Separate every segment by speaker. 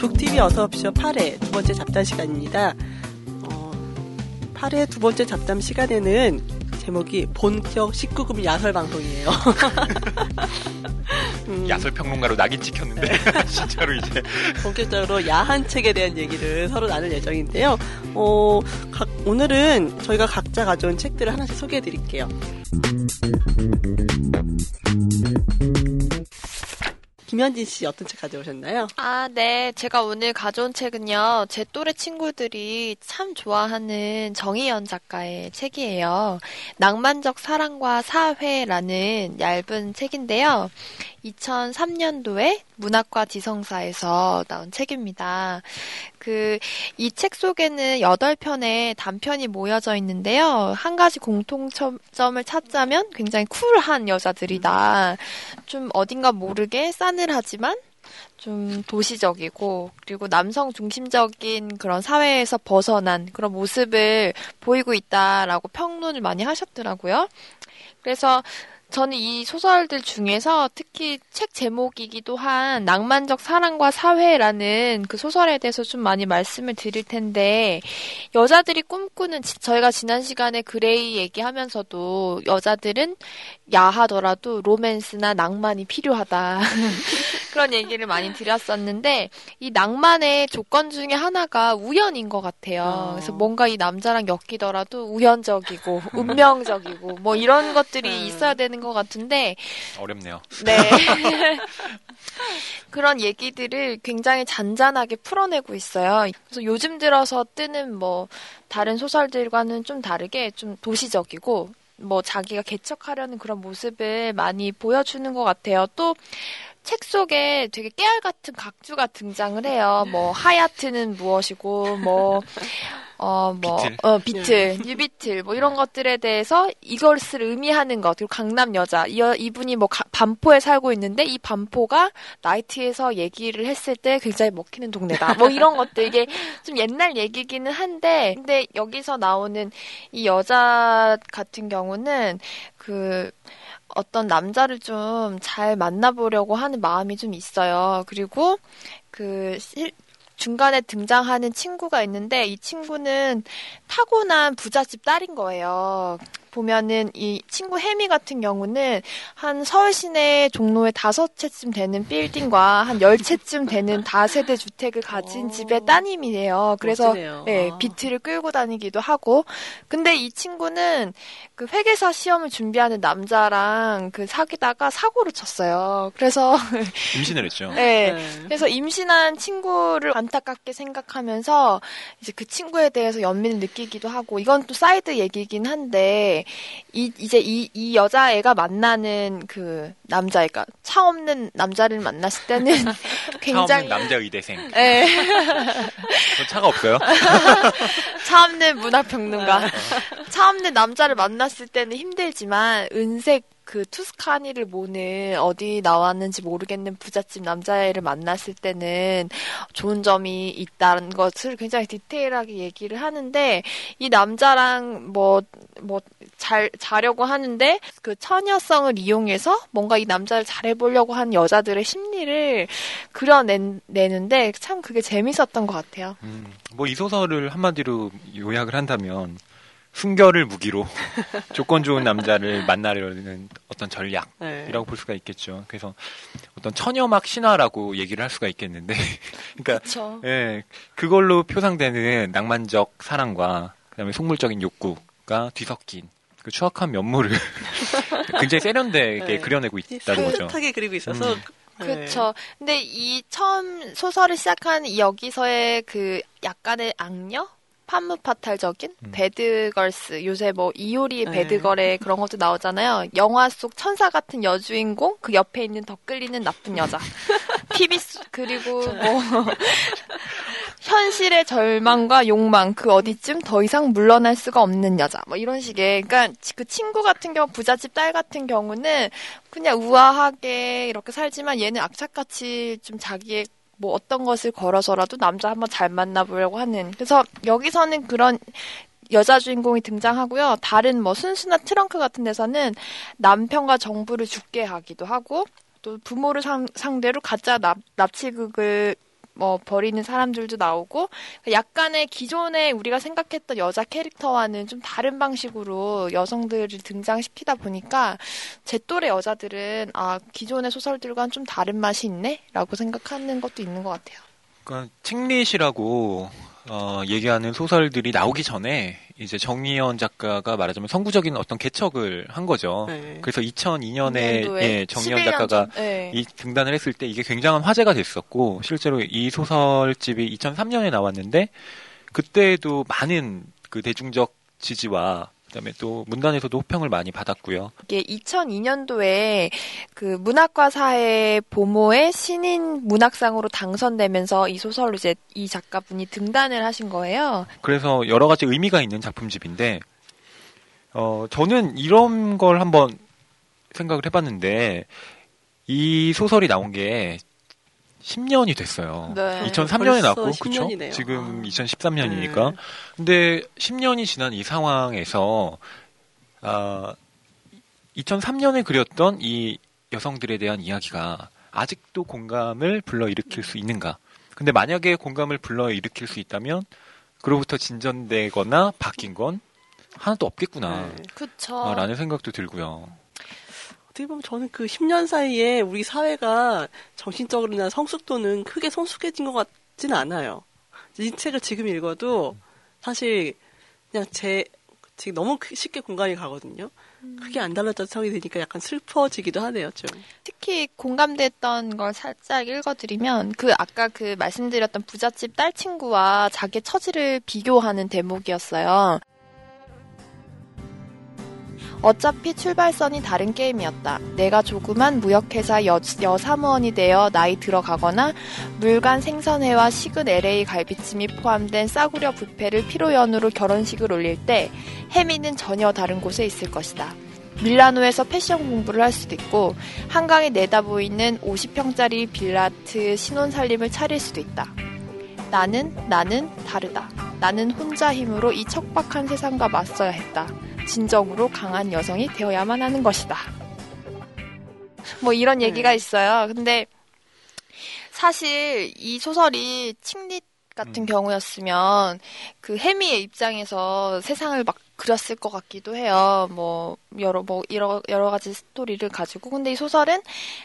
Speaker 1: 북TV 어서옵쇼 8회 두 번째 잡담 시간입니다. 어, 8회 두 번째 잡담 시간에는 제목이 본격 19금 야설 방송이에요.
Speaker 2: 음. 야설 평론가로 낙인 찍혔는데 네. 진짜로 이제
Speaker 1: 본격적으로 야한 책에 대한 얘기를 서로 나눌 예정인데요. 어, 각, 오늘은 저희가 각자 가져온 책들을 하나씩 소개해 드릴게요. 김현진 씨 어떤 책 가져오셨나요?
Speaker 3: 아, 네. 제가 오늘 가져온 책은요. 제 또래 친구들이 참 좋아하는 정희연 작가의 책이에요. 낭만적 사랑과 사회라는 얇은 책인데요. 2003년도에 문학과 지성사에서 나온 책입니다. 그, 이 책 속에는 8편의 단편이 모여져 있는데요. 한 가지 공통점을 찾자면 굉장히 쿨한 여자들이다. 좀 어딘가 모르게 싸늘하지만 좀 도시적이고 그리고 남성 중심적인 그런 사회에서 벗어난 그런 모습을 보이고 있다라고 평론을 많이 하셨더라고요. 그래서 저는 이 소설들 중에서 특히 책 제목이기도 한 낭만적 사랑과 사회라는 그 소설에 대해서 좀 많이 말씀을 드릴 텐데 여자들이 꿈꾸는 저희가 지난 시간에 그레이 얘기하면서도 여자들은 야하더라도 로맨스나 낭만이 필요하다. 그런 얘기를 많이 드렸었는데 이 낭만의 조건 중에 하나가 우연인 것 같아요. 어. 그래서 뭔가 이 남자랑 엮이더라도 우연적이고 운명적이고 뭐 이런 것들이 음. 있어야 되는 것 같은데
Speaker 2: 어렵네요.
Speaker 3: 네. 그런 얘기들을 굉장히 잔잔하게 풀어내고 있어요. 그래서 요즘 들어서 뜨는 뭐 다른 소설들과는 좀 다르게 좀 도시적이고 뭐 자기가 개척하려는 그런 모습을 많이 보여주는 것 같아요. 또 책 속에 되게 깨알 같은 각주가 등장을 해요. 뭐 하야트는 무엇이고 뭐 어, 뭐, 비틀. 어, 비틀, 뉴비틀, 뭐 이런 것들에 대해서 이것을 의미하는 것, 그리고 강남 여자, 이, 이분이 뭐 가, 반포에 살고 있는데 이 반포가 나이트에서 얘기를 했을 때 굉장히 먹히는 동네다. 뭐 이런 것들, 이게 좀 옛날 얘기기는 한데, 근데 여기서 나오는 이 여자 같은 경우는 그, 어떤 남자를 좀 잘 만나보려고 하는 마음이 좀 있어요. 그리고 그 실, 중간에 등장하는 친구가 있는데 이 친구는 타고난 부잣집 딸인 거예요. 보면은 이 친구 혜미 같은 경우는 한 서울 시내 종로에 다섯 채쯤 되는 빌딩과 한 열 채쯤 되는 다세대 주택을 가진 오. 집의 따님이에요. 그래서 네, 비트를 끌고 다니기도 하고. 근데 이 친구는 그 회계사 시험을 준비하는 남자랑 그 사귀다가 사고를 쳤어요. 그래서
Speaker 2: 임신을 했죠.
Speaker 3: 네. 네. 그래서 임신한 친구를 안타깝게 생각하면서 이제 그 친구에 대해서 연민을 느끼기도 하고 이건 또 사이드 얘기긴 한데 이, 이제 이, 이 여자애가 만나는 그 남자 애가 차 없는 남자를 만났을 때는 굉장히.
Speaker 2: 차 없는 남자 의대생. 네. 차가 없어요?
Speaker 3: 차 없는 문화평론가. 차 없는 남자를 만났을 때는 힘들지만 은색 그 투스카니를 모는 어디 나왔는지 모르겠는 부잣집 남자애를 만났을 때는 좋은 점이 있다는 것을 굉장히 디테일하게 얘기를 하는데 이 남자랑 뭐 뭐 잘 자려고 하는데 그 처녀성을 이용해서 뭔가 이 남자를 잘해보려고 하는 여자들의 심리를 그려내는데 참 그게 재밌었던 것 같아요. 음,
Speaker 2: 뭐 이 소설을 한마디로 요약을 한다면 순결을 무기로 조건 좋은 남자를 만나려는 어떤 전략이라고 네. 볼 수가 있겠죠. 그래서 어떤 처녀막 신화라고 얘기를 할 수가 있겠는데, 그러니까 예, 그걸로 표상되는 낭만적 사랑과 그다음에 속물적인 욕구가 뒤섞인 그 추악한 면모를 굉장히 세련되게 네. 그려내고 있다는 거죠.
Speaker 1: 타게 그리고 있어서 음.
Speaker 3: 그렇죠. 근데 이 처음 소설을 시작한 여기서의 그 약간의 악녀 판무파탈적인 음. 배드걸스 요새 뭐 이효리의 네. 배드걸에 그런 것도 나오잖아요. 영화 속 천사 같은 여주인공 그 옆에 있는 더 끌리는 나쁜 여자. TV 그리고 뭐 현실의 절망과 욕망 그 어디쯤 더 이상 물러날 수가 없는 여자 뭐 이런 식의 그러니까 그 친구 같은 경우 부잣집 딸 같은 경우는 그냥 우아하게 이렇게 살지만 얘는 악착같이 좀 자기의 뭐 어떤 것을 걸어서라도 남자 한번 잘 만나보려고 하는. 그래서 여기서는 그런 여자 주인공이 등장하고요. 다른 뭐 순수나 트렁크 같은 데서는 남편과 정부를 죽게 하기도 하고 또 부모를 상, 상대로 가짜 납, 납치극을 뭐 버리는 사람들도 나오고 약간의 기존에 우리가 생각했던 여자 캐릭터와는 좀 다른 방식으로 여성들을 등장시키다 보니까 제 또래 여자들은 아 기존의 소설들과는 좀 다른 맛이 있네라고 생각하는 것도 있는 것 같아요.
Speaker 2: 그러니까 책릿이라고 어, 얘기하는 소설들이 나오기 전에 이제 정의연 작가가 말하자면 선구적인 어떤 개척을 한 거죠. 네. 그래서 2002년에 예, 정의연 작가가 네. 이 등단을 했을 때 이게 굉장한 화제가 됐었고 실제로 이 소설집이 2003년에 나왔는데 그때도 많은 그 대중적 지지와 그다음에 또 문단에서도 호평을 많이 받았고요.
Speaker 3: 이게 2002년도에 그 문학과사회 보모의 신인 문학상으로 당선되면서 이 소설로 이제 이 작가분이 등단을 하신 거예요.
Speaker 2: 그래서 여러 가지 의미가 있는 작품집인데 어 저는 이런 걸 한번 생각을 해봤는데 이 소설이 나온 게 10년이 됐어요. 네. 2003년에 나왔고, 그쵸? 지금 아. 2013년이니까. 네. 근데 10년이 지난 이 상황에서, 아, 2003년에 그렸던 이 여성들에 대한 이야기가 아직도 공감을 불러일으킬 수 있는가? 근데 만약에 공감을 불러일으킬 수 있다면, 그로부터 진전되거나 바뀐 건 하나도 없겠구나. 네.
Speaker 3: 그쵸.
Speaker 2: 라는 생각도 들고요.
Speaker 1: 어떻게 보면 저는 그 10년 사이에 우리 사회가 정신적으로나 성숙도는 크게 성숙해진 것 같지는 않아요. 이 책을 지금 읽어도 사실 그냥 제 지금 너무 쉽게 공감이 가거든요. 크게 안 달라져서 성이 되니까 약간 슬퍼지기도 하네요, 좀.
Speaker 3: 특히 공감됐던 걸 살짝 읽어드리면, 그 아까 그 말씀드렸던 부잣집 딸 친구와 자기 처지를 비교하는 대목이었어요. 어차피 출발선이 다른 게임이었다. 내가 조그만 무역회사 여, 여 사무원이 되어 나이 들어가거나 물간 생선회와 식은 LA 갈비찜이 포함된 싸구려 뷔페를 피로연으로 결혼식을 올릴 때 해미는 전혀 다른 곳에 있을 것이다. 밀라노에서 패션 공부를 할 수도 있고 한강에 내다보이는 50평짜리 빌라트 신혼살림을 차릴 수도 있다. 나는 나는 다르다. 나는 혼자 힘으로 이 척박한 세상과 맞서야 했다. 진정으로 강한 여성이 되어야만 하는 것이다. 뭐 이런 네. 얘기가 있어요. 근데 사실 이 소설이 칭릿 같은 음. 경우였으면 그 해미의 입장에서 세상을 막 그렸을 것 같기도 해요. 뭐 여러 뭐 여러 여러 가지 스토리를 가지고 근데 이 소설은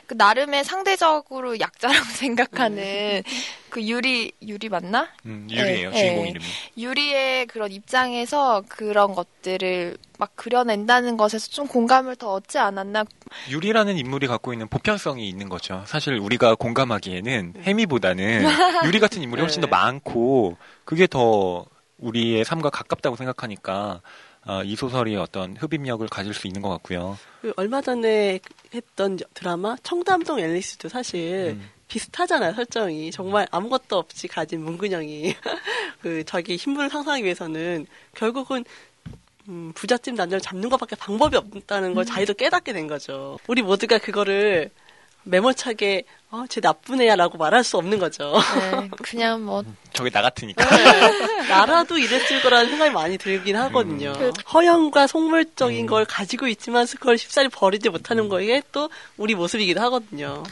Speaker 3: 그 나름의 상대적으로 약자라고 생각하는 음. 그 유리 유리 맞나?
Speaker 2: 음, 유리예요 네, 주인공 네. 이름이.
Speaker 3: 유리의 그런 입장에서 그런 것들을 막 그려낸다는 것에서 좀 공감을 더 얻지 않았나?
Speaker 2: 유리라는 인물이 갖고 있는 보편성이 있는 거죠. 사실 우리가 공감하기에는 해미보다는 유리 같은 인물이 훨씬 더 네. 많고 그게 더 우리의 삶과 가깝다고 생각하니까 어, 이 소설이 어떤 흡입력을 가질 수 있는 것 같고요.
Speaker 1: 그 얼마 전에 했던 드라마 청담동 앨리스도 사실 음. 비슷하잖아요 설정이 정말 아무것도 없이 가진 문근영이 그 자기 신분을 상상하기 위해서는 결국은 음, 부잣집 남자를 잡는 것밖에 방법이 없다는 걸 음. 자기도 깨닫게 된 거죠. 우리 모두가 그거를 매몰차게 어, 쟤 나쁜 애야라고 말할 수 없는 거죠.
Speaker 3: 네, 그냥 뭐
Speaker 2: 저게 나 같으니까.
Speaker 1: 네, 나라도 이랬을 거라는 생각이 많이 들긴 하거든요. 음. 허영과 속물적인 음. 걸 가지고 있지만 그걸 쉽사리 버리지 못하는 거에 또 우리 모습이기도 하거든요.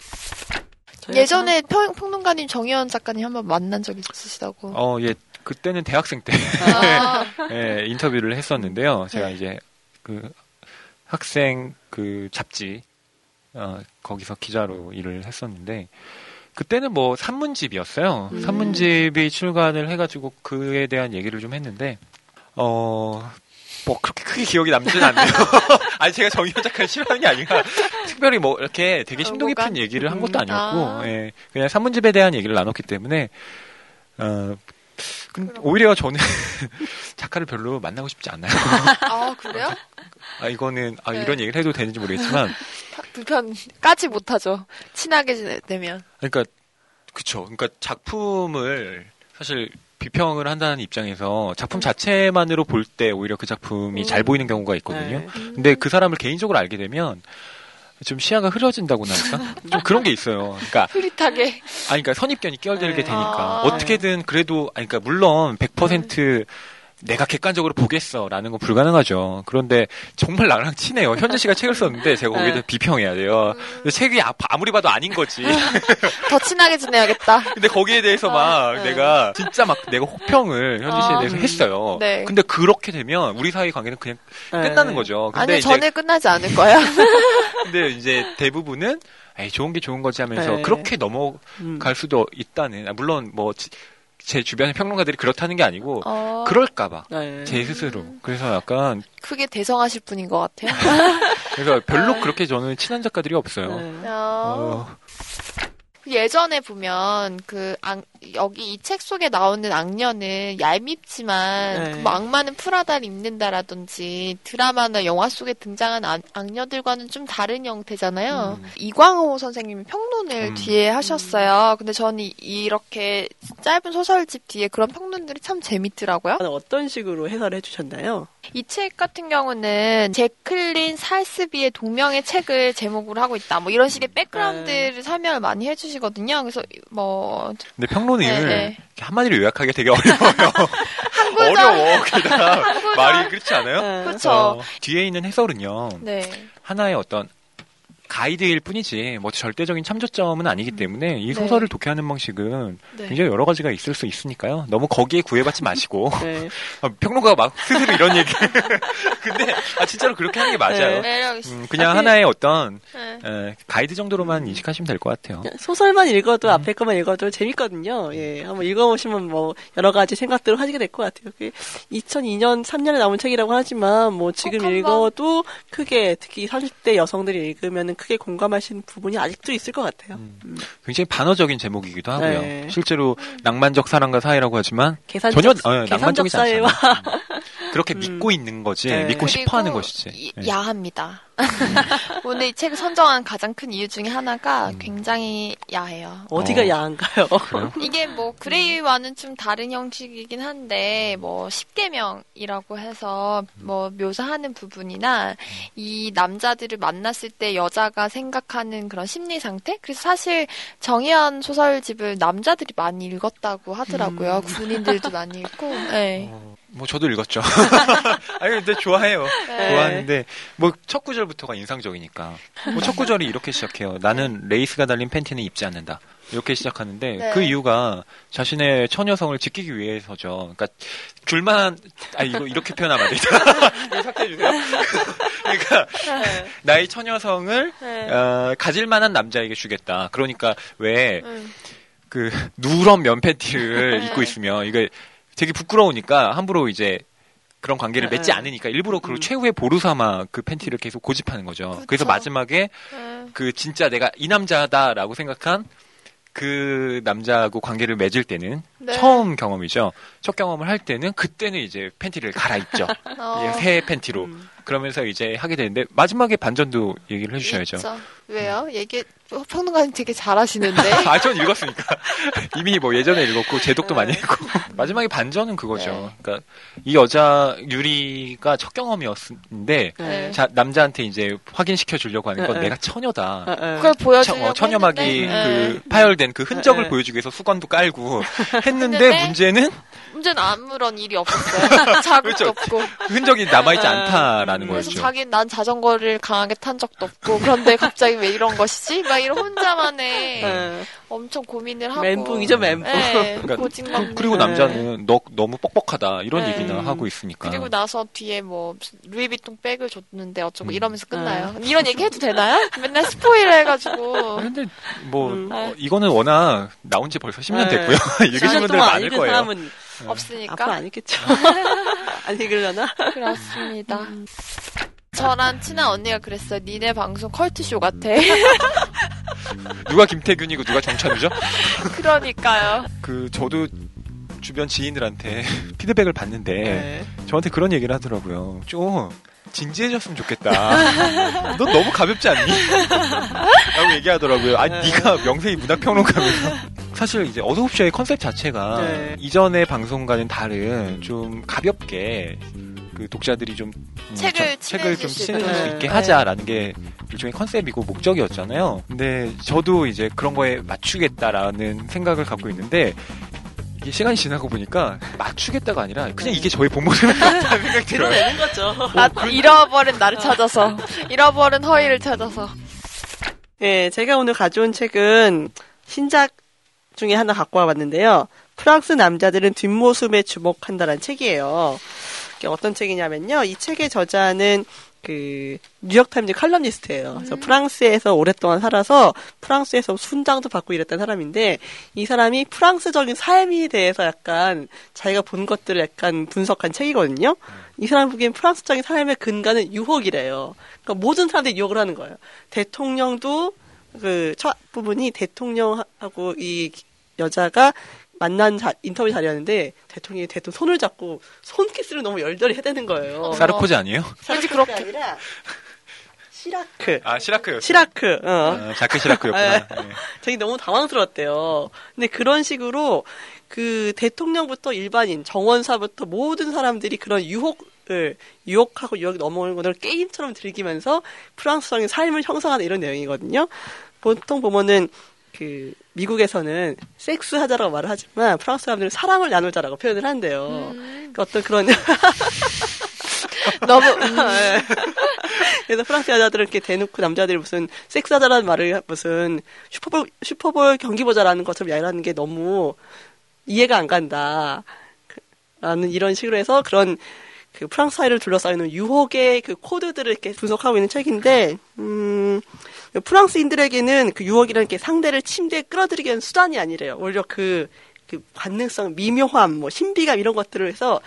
Speaker 3: 예전에 평, 평론가님 정혜원 작가님 한번 만난 적 있으시다고.
Speaker 2: 어, 예. 그때는 대학생 때 아. 예, 인터뷰를 했었는데요. 제가 네. 이제 그 학생 그 잡지 어, 거기서 기자로 일을 했었는데 그때는 뭐 산문집이었어요. 음. 산문집이 출간을 해가지고 그에 대한 얘기를 좀 했는데 어. 뭐 그렇게 크게 기억이 남지는 않네요. 아니 제가 정의원 작가를 싫어하는 게 아니라 특별히 뭐 이렇게 되게 심도 깊은 얘기를 한 것도 아니었고 아. 예, 그냥 산문집에 대한 얘기를 나눴기 때문에 어, 오히려 저는 작가를 별로 만나고 싶지 않아요.
Speaker 3: 아 그래요?
Speaker 2: 아 이거는 아, 이런 네. 얘기를 해도 되는지 모르겠지만
Speaker 3: 불편 까지 못하죠. 친하게 되면.
Speaker 2: 그러니까 그쵸. 그러니까 작품을 사실 비평을 한다는 입장에서 작품 음. 자체만으로 볼 때 오히려 그 작품이 음. 잘 보이는 경우가 있거든요. 네. 근데 그 사람을 개인적으로 알게 되면 좀 시야가 흐려진다고 나니까 좀 그런 게 있어요. 그러니까
Speaker 3: 흐릿하게.
Speaker 2: 아니 그러니까 선입견이 끼어들게 네. 되니까 아. 어떻게든 그래도 아니 그러니까 물론 100% 내가 객관적으로 보겠어라는 건 불가능하죠. 그런데 정말 나랑 친해요. 현재 씨가 책을 썼는데 제가 거기에 대 네. 비평해야 돼요. 근데 책이 아, 아무리 봐도 아닌 거지.
Speaker 3: 더 친하게 지내야겠다.
Speaker 2: 근데 거기에 대해서 막 어, 내가 진짜 막 내가 혹평을 현지 씨에 어, 대해서 음. 했어요. 네. 근데 그렇게 되면 우리 사이 관계는 그냥 네. 끝나는 거죠. 근데
Speaker 3: 아니 전에 끝나지 않을 거야.
Speaker 2: 근데 이제 대부분은 에이, 좋은 게 좋은 거지 하면서 네. 그렇게 넘어갈 음. 수도 있다는. 아, 물론 뭐 제 주변의 평론가들이 그렇다는 게 아니고 어... 그럴까봐 네. 제 스스로 그래서 약간
Speaker 3: 크게 대성하실 분인 것 같아요.
Speaker 2: 그래서 별로 네. 그렇게 저는 친한 작가들이 없어요. 네.
Speaker 3: 어... 예전에 보면 그 악, 여기 이 책 속에 나오는 악녀는 얄밉지만 네. 그 악마는 프라다를 입는다라든지 드라마나 영화 속에 등장한 악, 악녀들과는 좀 다른 형태잖아요. 음. 이광호 선생님이 평론을 음. 뒤에 하셨어요. 근데 저는 이렇게 짧은 소설집 뒤에 그런 평론들이 참 재밌더라고요.
Speaker 1: 어떤 식으로 해설을 해주셨나요?
Speaker 3: 이 책 같은 경우는 제클린 살스비의 동명의 책을 제목으로 하고 있다. 뭐 이런 식의 백그라운드를 네. 설명을 많이 해주시거든요. 그래서 뭐
Speaker 2: 근데 평론 을 네, 네. 한마디로 요약하기 되게 어려워요. 어려워. 게다가 말이 그렇지 않아요?
Speaker 3: 네. 그렇죠.
Speaker 2: 어, 뒤에 있는 해설은요. 네. 하나의 어떤 가이드일 뿐이지 뭐 절대적인 참조점은 아니기 음. 때문에 이 네. 소설을 네. 독해하는 방식은 네. 굉장히 여러 가지가 있을 수 있으니까요. 너무 거기에 구애받지 마시고 네. 아, 평론가가 막 스스로 이런 얘기. 근데 아, 진짜로 그렇게 하는 게 맞아요. 네. 음, 그냥 아, 하나의 어떤 에, 가이드 정도로만 인식하시면 될 것 같아요.
Speaker 1: 소설만 읽어도 음. 앞에 것만 읽어도 재밌거든요. 예, 한번 읽어보시면 뭐 여러 가지 생각들을 하시게 될 것 같아요. 2002년 3년에 나온 책이라고 하지만 뭐 지금 읽어도 크게 특히 30대 여성들이 읽으면 크게 공감하시는 부분이 아직도 있을 것 같아요. 음.
Speaker 2: 음. 굉장히 반어적인 제목이기도 하고요. 네. 실제로 낭만적 사랑과 사회라고 하지만 계산적, 전혀 어, 낭만적이지 않잖아요. 음. 그렇게 음. 믿고 있는 거지, 네. 믿고 싶어 하는 것이지.
Speaker 3: 네. 야합니다. 오늘 이 책을 선정한 가장 큰 이유 중에 하나가 음. 굉장히 야해요.
Speaker 1: 어디가 어. 야한가요?
Speaker 3: 이게 뭐 그레이와는 좀 다른 형식이긴 한데 뭐 10계명이라고 해서 뭐 묘사하는 부분이나 이 남자들을 만났을 때 여자가 생각하는 그런 심리 상태? 그래서 사실 정이현 소설집을 남자들이 많이 읽었다고 하더라고요. 음. 군인들도 많이 읽고. 네. 어.
Speaker 2: 뭐 저도 읽었죠. 아니 근데 좋아해요. 네. 좋아하는데 뭐 첫 구절부터가 인상적이니까. 뭐 첫 구절이 이렇게 시작해요. 나는 레이스가 달린 팬티는 입지 않는다. 이렇게 시작하는데 네. 그 이유가 자신의 처녀성을 지키기 위해서죠. 그러니까 줄만 아 이거 이렇게 표현하면 안 되죠. 이거 삭제해 주세요. 그러니까 네. 나의 처녀성을 네. 어, 가질 만한 남자에게 주겠다. 그러니까 왜그 음. 누런 면 팬티를 네. 입고 있으면 이게 되게 부끄러우니까 함부로 이제 그런 관계를 맺지 네. 않으니까 일부러 그 음. 최후의 보루 삼아 그 팬티를 계속 고집하는 거죠. 그쵸. 그래서 마지막에 네. 그 진짜 내가 이 남자다라고 생각한 그 남자하고 관계를 맺을 때는 네. 처음 경험이죠. 첫 경험을 할 때는 그때는 이제 팬티를 갈아입죠. 어. 새 팬티로. 음. 그러면서 이제 하게 되는데 마지막에 반전도 얘기를 해주셔야죠. 있죠.
Speaker 3: 왜요? 얘기 평론가님 되게 잘하시는데.
Speaker 2: 아, 전 읽었으니까. 이미 뭐 예전에 읽었고, 제독도 네. 많이 읽고. 마지막에 반전은 그거죠. 네. 그러니까 이 여자 유리가 첫 경험이었는데, 네. 자, 남자한테 이제 확인시켜 주려고 하는 건 네. 내가 처녀다.
Speaker 3: 네. 그걸 보여주려고 어,
Speaker 2: 처녀막이 그 파열된 그 흔적을 보여주기 위해서 수건도 깔고 했는데 문제는
Speaker 3: 문제는 아무런 일이 없었어요. 자국도 그렇죠. 없고.
Speaker 2: 흔적이 남아있지 않다라는
Speaker 3: 그래서
Speaker 2: 거였죠.
Speaker 3: 자기 난 자전거를 강하게 탄 적도 없고 그런데 갑자기 왜 이런 것이지? 막 이런 혼자만의 네. 엄청 고민을 하고
Speaker 1: 멘붕이죠 멘붕. 네,
Speaker 2: 그러니까, 그리고 남자는 너 너무 뻑뻑하다 이런 네. 얘기나 하고 있으니까.
Speaker 3: 그리고 나서 뒤에 뭐 루이비통 백을 줬는데 어쩌고 음. 이러면서 끝나요. 네. 이런 얘기 해도 되나요? 맨날 스포일 해가지고.
Speaker 2: 근데 뭐 음. 어, 이거는 워낙 나온 지 벌써 10년 됐고요. 읽으신 분들 많을 거예요. 사람은
Speaker 3: 없으니까.
Speaker 1: 앞으로 안 읽겠죠. 안 읽으려나?
Speaker 3: 그렇습니다. 음. 저랑 친한 언니가 그랬어요. 니네 방송 컬트쇼 같아.
Speaker 2: 누가 김태균이고 누가 정찬우죠?
Speaker 3: 그러니까요.
Speaker 2: 그 저도 주변 지인들한테 피드백을 받는데 네. 저한테 그런 얘기를 하더라고요. 좀 진지해졌으면 좋겠다. 너 너무 가볍지 않니? 라고 얘기하더라고요. 아, 네. 네가 명세히 문학평론가면서. 사실 이제 어서옵쇼의 컨셉 자체가 네. 이전의 방송과는 다른 좀 가볍게 그 독자들이 좀
Speaker 3: 음, 책을,
Speaker 2: 저, 책을 좀 친해질 수 있게 하자라는 게 일종의 컨셉이고 목적이었잖아요. 근데 저도 이제 그런 거에 맞추겠다라는 생각을 갖고 있는데 이게 시간이 지나고 보니까 맞추겠다가 아니라 그냥 이게 저의 본 모습인 것 같다는 생각이 들어요.
Speaker 1: 내는 거죠.
Speaker 3: 나, 잃어버린 나를 찾아서. 잃어버린 허위를 찾아서.
Speaker 1: 예, 제가 오늘 가져온 책은 신작 중에 하나 갖고 와봤는데요. 프랑스 남자들은 뒷모습에 주목한다는 책이에요. 어떤 책이냐면요. 이 책의 저자는 그 뉴욕타임즈 칼럼니스트예요. 그래서 음. 프랑스에서 오랫동안 살아서 프랑스에서 순장도 받고 이랬던 사람인데 이 사람이 프랑스적인 삶에 대해서 약간 자기가 본 것들을 약간 분석한 책이거든요. 이 사람 보기엔 프랑스적인 삶의 근간은 유혹이래요. 그러니까 모든 사람들이 유혹을 하는 거예요. 대통령도 그 첫 부분이 대통령하고 이 여자가 만난 자, 인터뷰 자리였는데 대통령이 대통령 손을 잡고 손키스를 너무 열렬히 해대는 거예요.
Speaker 2: 사르코지 아니에요?
Speaker 1: 왠지 그렇게 아니라 시라크.
Speaker 2: 아 시라크요.
Speaker 1: 시라크. 어.
Speaker 2: 아, 자크 시라크였구나. 네.
Speaker 1: 되게 너무 당황스러웠대요. 근데 그런 식으로 그 대통령부터 일반인, 정원사부터 모든 사람들이 그런 유혹을 유혹하고 유혹 넘어오는 것을 게임처럼 즐기면서 프랑스적인 삶을 형성하는 이런 내용이거든요. 보통 보면은 그 미국에서는 섹스 하자라고 말을 하지만 프랑스 사람들은 사랑을 나누자라고 표현을 한대요. 음. 그러니까 어떤 그런
Speaker 3: 너무 음. 네.
Speaker 1: 그래서 프랑스 여자들은 이렇게 대놓고 남자들이 무슨 섹스 하자라는 말을 무슨 슈퍼볼 슈퍼볼 경기 보자라는 것처럼 야라는 게 너무 이해가 안 간다. 라는 이런 식으로 해서 그런 그 프랑스 사회를 둘러싸이는 유혹의 그 코드들을 이렇게 분석하고 있는 책인데, 음, 프랑스인들에게는 그 유혹이라는 게 상대를 침대에 끌어들이기 위한 수단이 아니래요. 오히려 그, 그 관능성, 미묘함, 뭐 신비감 이런 것들을 해서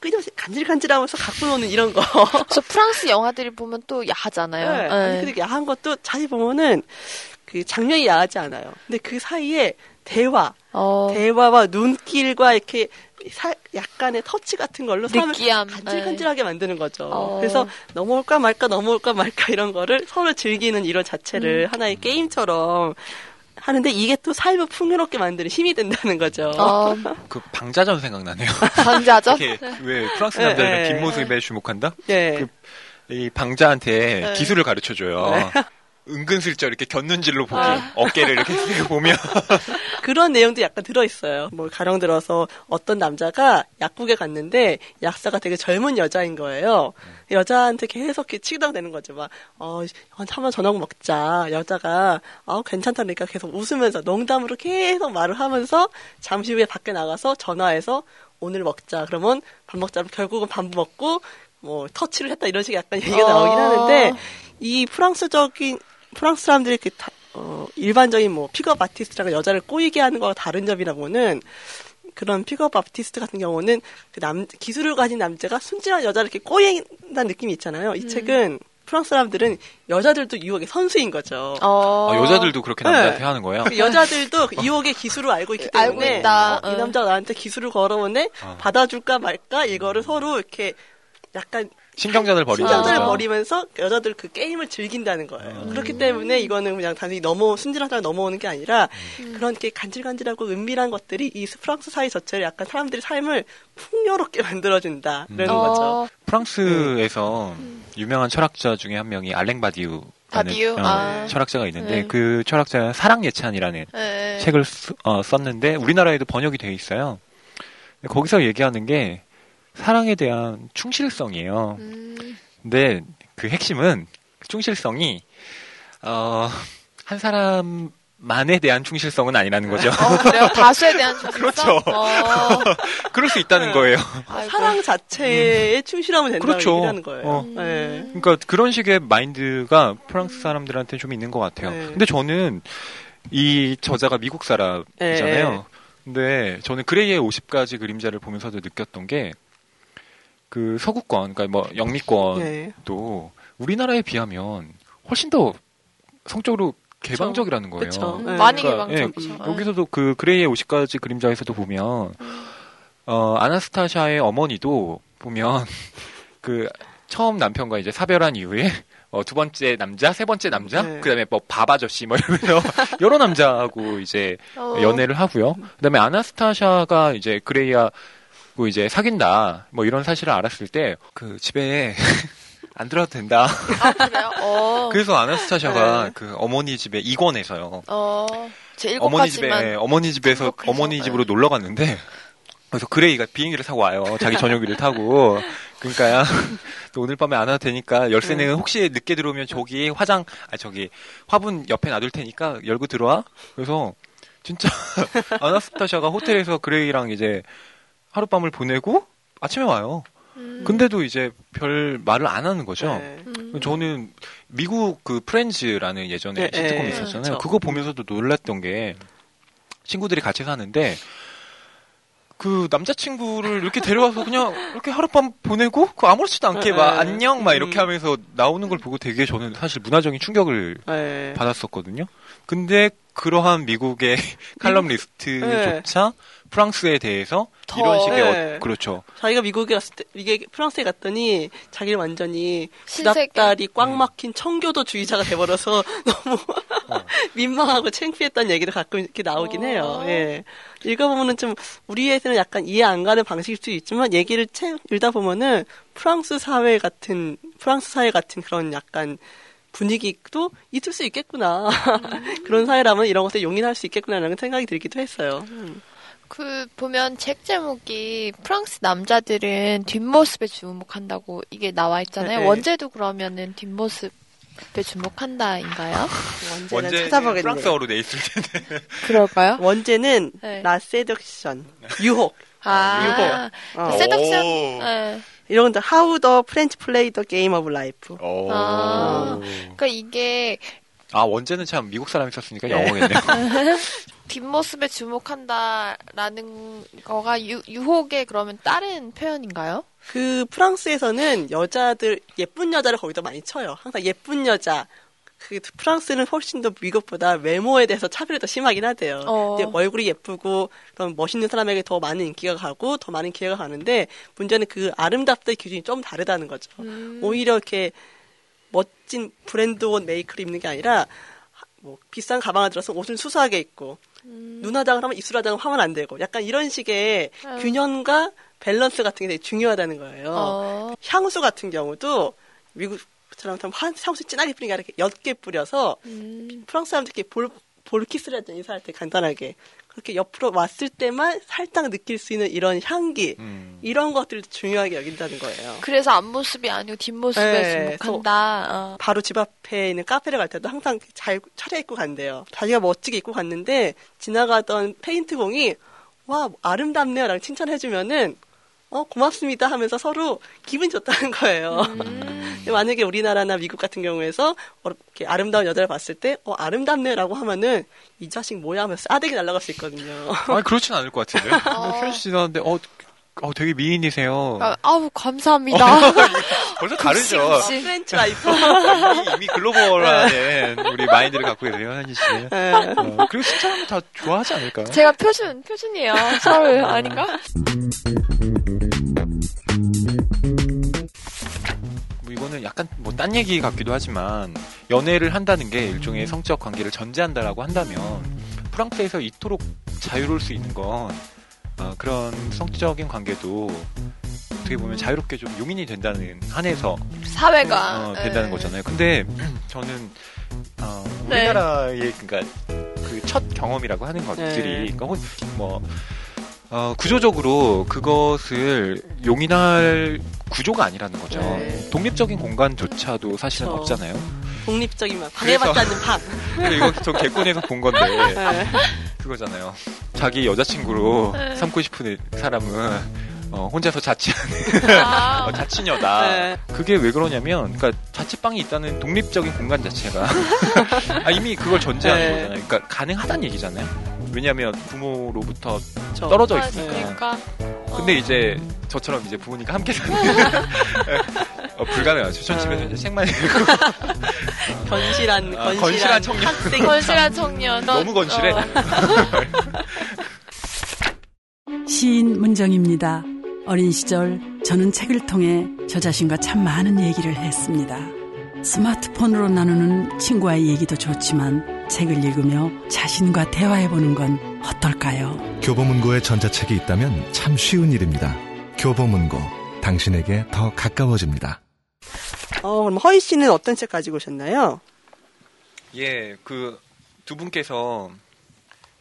Speaker 1: 끊임없이 간질간질하면서 갖고 노는 이런 거.
Speaker 3: 저 프랑스 영화들이 보면 또 야하잖아요.
Speaker 1: 네. 네. 근데 야한 것도 자세히 보면은 그 장면이 야하지 않아요. 근데 그 사이에 대화, 어. 대화와 눈길과 이렇게 사, 약간의 터치 같은 걸로 사람을 간질간질하게 네. 만드는 거죠. 어. 그래서 넘어올까 말까 넘어올까 말까 이런 거를 서로 즐기는 이런 자체를 음. 하나의 게임처럼 하는데 이게 또 삶을 풍요롭게 만드는 힘이 된다는 거죠. 어.
Speaker 2: 그 방자전 생각나네요.
Speaker 3: 방자전?
Speaker 2: 왜 프랑스 남자들은 네, 뒷모습에 주목한다? 네. 그, 이 방자한테 네. 기술을 가르쳐줘요. 네. 은근슬쩍 이렇게 곁눈질로 보기 아. 어깨를 이렇게 보면
Speaker 1: 그런 내용도 약간 들어있어요. 뭐 가령 들어서 어떤 남자가 약국에 갔는데 약사가 되게 젊은 여자인 거예요. 여자한테 계속 치당되는 거죠. 막 어, 한번 저녁 먹자. 여자가 어, 괜찮다니까 계속 웃으면서 농담으로 계속 말을 하면서 잠시 후에 밖에 나가서 전화해서 오늘 먹자. 그러면 밥 먹자. 결국은 밥 먹고 뭐 터치를 했다 이런 식의 약간 얘기가 나오긴 하는데 이 프랑스적인 프랑스 사람들이 그 다, 어, 일반적인 뭐 픽업 아티스트라고 여자를 꼬이게 하는 거와 다른 점이라고는 그런 픽업 아티스트 같은 경우는 그 남, 기술을 가진 남자가 순진한 여자를 이렇게 꼬인다는 느낌이 있잖아요. 이 음. 책은 프랑스 사람들은 여자들도 유혹의 선수인 거죠.
Speaker 2: 어... 아, 여자들도 그렇게 남자한테 네. 하는 거예요?
Speaker 1: 그 여자들도 그 유혹의 기술을 알고 있기 때문에 알고 어, 이 남자가 나한테 기술을 걸어오네 어. 받아줄까 말까 이거를 서로 이렇게 약간
Speaker 2: 신경전을 벌이죠.
Speaker 1: 신경전을 벌이면서 여자들 그 게임을 즐긴다는 거예요. 음. 그렇기 때문에 이거는 그냥 단순히 넘어 순진하다가 넘어오는 게 아니라 음. 그런 게 간질간질하고 은밀한 것들이 이 프랑스 사회 자체를 약간 사람들의 삶을 풍요롭게 만들어준다. 음. 음. 거죠. 어.
Speaker 2: 프랑스에서 음. 유명한 철학자 중에 한 명이 알랭 바디우 바디우? 어, 아. 철학자가 있는데 네. 그 철학자는 사랑 예찬이라는 네. 책을 쓰, 어, 썼는데 우리나라에도 번역이 돼 있어요. 거기서 얘기하는 게 사랑에 대한 충실성이에요. 음. 근데 그 핵심은 충실성이 어, 한 사람 만에 대한 충실성은 아니라는 거죠.
Speaker 3: 어, 그래요? 다수에 대한 충실성?
Speaker 2: 그렇죠. 어. 그럴 수 있다는 거예요.
Speaker 1: 아이고. 사랑 자체에 충실하면 된다는 그렇죠. 얘기라는 거예요. 어. 네.
Speaker 2: 그러니까 그런 식의 마인드가 프랑스 사람들한테 좀 있는 것 같아요. 네. 근데 저는 이 저자가 미국 사람이잖아요. 네. 근데 저는 그레이의 50가지 그림자를 보면서도 느꼈던 게 그 서구권, 그러니까 뭐 영미권도 네. 우리나라에 비하면 훨씬 더 성적으로 개방적이라는 거예요.
Speaker 3: 그쵸. 네. 많이 그러니까, 개방적.
Speaker 2: 예, 여기서도 그 그레이의 50가지 그림자에서도 보면 어 아나스타샤의 어머니도 보면 그 처음 남편과 이제 사별한 이후에 어, 두 번째 남자, 세 번째 남자, 네. 그다음에 뭐 바바저씨 뭐 이러면서 여러 남자하고 이제 어. 연애를 하고요. 그다음에 아나스타샤가 이제 그레이야 고 이제 사귄다 뭐 이런 사실을 알았을 때 그 집에 안 들어도 된다.
Speaker 3: 아, 그래요? 어.
Speaker 2: 그래서 아나스타샤가 네. 그 어머니 집에 이권에서요. 어.
Speaker 3: 어머니
Speaker 2: 집에 어머니 집에서 어머니 집으로 놀러 갔는데 그래서 그레이가 비행기를 타고 와요. 자기 전용기를 타고. 그러니까 오늘 밤에 안 와도 되니까 열쇠는 음. 혹시 늦게 들어오면 저기 화장 아 저기 화분 옆에 놔둘 테니까 열고 들어와. 그래서 진짜 아나스타샤가 호텔에서 그레이랑 이제 하룻밤을 보내고 아침에 와요. 음. 근데도 이제 별 말을 안 하는 거죠. 네. 음. 저는 미국 그 프렌즈라는 예전에 네, 시트콤 네. 있었잖아요. 네. 그거 보면서도 놀랐던 게 친구들이 같이 사는데 그 남자친구를 이렇게 데려와서 그냥 이렇게 하룻밤 보내고 그 아무렇지도 않게 막 네. 안녕 막 이렇게 음. 하면서 나오는 걸 보고 되게 저는 사실 문화적인 충격을 네. 받았었거든요. 근데 그러한 미국의 칼럼 리스트조차 네. 프랑스에 대해서 이런 식의 네. 어, 그렇죠.
Speaker 1: 자기가 미국에 갔을 때 이게 프랑스에 갔더니 자기를 완전히 구닥다리 꽉 음. 막힌 청교도 주의자가 돼버려서 너무 어. 민망하고 창피했다는 얘기도 가끔 이렇게 나오긴 어. 해요. 예. 읽어보면은 좀 우리에서는 약간 이해 안 가는 방식일 수도 있지만 얘기를 채 읽다 보면은 프랑스 사회 같은 프랑스 사회 같은 그런 약간 분위기도 있을 수 있겠구나. 음. 그런 사회라면 이런 것에 용인할 수 있겠구나라는 생각이 들기도 했어요. 음.
Speaker 3: 그 보면 책 제목이 프랑스 남자들은 뒷모습에 주목한다고 이게 나와 있잖아요. 네. 원제도 그러면은 뒷모습 에 주목한다인가요?
Speaker 1: 원제는 찾아보겠네요.
Speaker 2: 프랑스어로 돼 있을 텐데.
Speaker 3: 그럴까요?
Speaker 1: 원제는 네. 라 세덕션 유혹.
Speaker 3: 아, 유혹. 어. 세덕션. 네.
Speaker 1: 이런 것들 How the French Play the Game of Life.
Speaker 3: 아, 그러니까 이게
Speaker 2: 아 원제는 참 미국 사람이 썼으니까 네. 영어겠네요.
Speaker 3: 뒷모습에 주목한다라는 거가 유, 유혹의 그러면 다른 표현인가요?
Speaker 1: 그 프랑스에서는 여자들 예쁜 여자를 거기다 많이 쳐요. 항상 예쁜 여자. 그 프랑스는 훨씬 더 미국보다 외모에 대해서 차별이 더 심하긴 하대요. 어. 얼굴이 예쁘고 그런 멋있는 사람에게 더 많은 인기가 가고 더 많은 기회가 가는데 문제는 그 아름답다의 기준이 좀 다르다는 거죠. 음. 오히려 이렇게 멋진 브랜드 옷 메이크를 입는 게 아니라 뭐 비싼 가방을 들어서 옷을 수수하게 입고 음. 눈 화장을 하면 입술 화장을 하면 안 되고 약간 이런 식의 음. 균형과 밸런스 같은 게 되게 중요하다는 거예요. 어. 향수 같은 경우도 미국 처럼 향수 진하게 뿌리는 게 이렇게 옅게 뿌려서 음. 프랑스 사람들이 볼, 볼키스를 하죠 인사할 때 간단하게 그렇게 옆으로 왔을 때만 살짝 느낄 수 있는 이런 향기 음. 이런 것들도 중요하게 여긴다는 거예요.
Speaker 3: 그래서 앞모습이 아니고 뒷모습에 네, 주목한다. 어.
Speaker 1: 바로 집 앞에 있는 카페를 갈 때도 항상 잘 차려입고 간대요. 자기가 멋지게 입고 갔는데 지나가던 페인트공이 와 아름답네요 라고 칭찬해주면은 어, 고맙습니다 하면서 서로 기분이 좋다는 거예요. 음. 만약에 우리나라나 미국 같은 경우에서 이렇게 아름다운 여자를 봤을 때, 어, 아름답네라고 하면은 이 자식 뭐야 하면서 싸대기 날라갈 수 있거든요.
Speaker 2: 아니, 그렇진 않을 것 같은데. 어. 표현 지나는데, 어, 어, 되게 미인이세요.
Speaker 3: 아, 우 감사합니다.
Speaker 2: 벌써 다르죠.
Speaker 1: French life.
Speaker 2: 이미, 글로벌화된 우리 마인드를 갖고 계세요, 한지 씨. 네. 어, 그리고 칭찬하면 다 좋아하지 않을까요?
Speaker 3: 제가 표준, 표준이에요. 서울 아닌가?
Speaker 2: 이거는 약간 뭐 딴 얘기 같기도 하지만 연애를 한다는 게 일종의 성적 관계를 전제한다라고 한다면 프랑스에서 이토록 자유로울 수 있는 건 어, 그런 성적인 관계도 어떻게 보면 자유롭게 좀 용인이 된다는 한에서
Speaker 3: 사회가
Speaker 2: 어, 된다는 네. 거잖아요. 근데 저는 어, 우리나라의 네. 그러니까 그 첫 경험이라고 하는 것들이 네. 그러니까 뭐 어, 구조적으로 그것을 용인할 구조가 아니라는 거죠. 네. 독립적인 공간조차도 사실은 그렇죠. 없잖아요.
Speaker 1: 독립적이면 방해받지 않는 방.
Speaker 2: 이거 저 개콘에서 본 건데 네. 그거잖아요. 자기 여자친구로 네. 삼고 싶은 사람은 어, 혼자서 자취하는 아~ 어, 자취녀다. 네. 그게 왜 그러냐면, 그러니까 자취방이 있다는 독립적인 공간 자체가 아, 이미 그걸 전제하는 네. 거잖아요. 그러니까 가능하다는 얘기잖아요. 왜냐하면 부모로부터 저, 떨어져 있으니까. 그러니까. 근데 이제 저처럼 이제 부모님과 함께 사는 어, 불가능하죠. 전 집에서 이제 책만 읽고
Speaker 1: 건실한
Speaker 2: 아, 건실한 청년
Speaker 3: 학생 건실한 청년
Speaker 2: 너무 건실해. 어.
Speaker 4: 시인 문정입니다. 어린 시절 저는 책을 통해 저 자신과 참 많은 얘기를 했습니다. 스마트폰으로 나누는 친구와의 얘기도 좋지만 책을 읽으며 자신과 대화해보는 건 어떨까요?
Speaker 5: 교보문고에 전자책이 있다면 참 쉬운 일입니다. 교보문고, 당신에게 더 가까워집니다.
Speaker 1: 어, 그럼 허희 씨는 어떤 책 가지고 오셨나요?
Speaker 2: 예, 그 두 분께서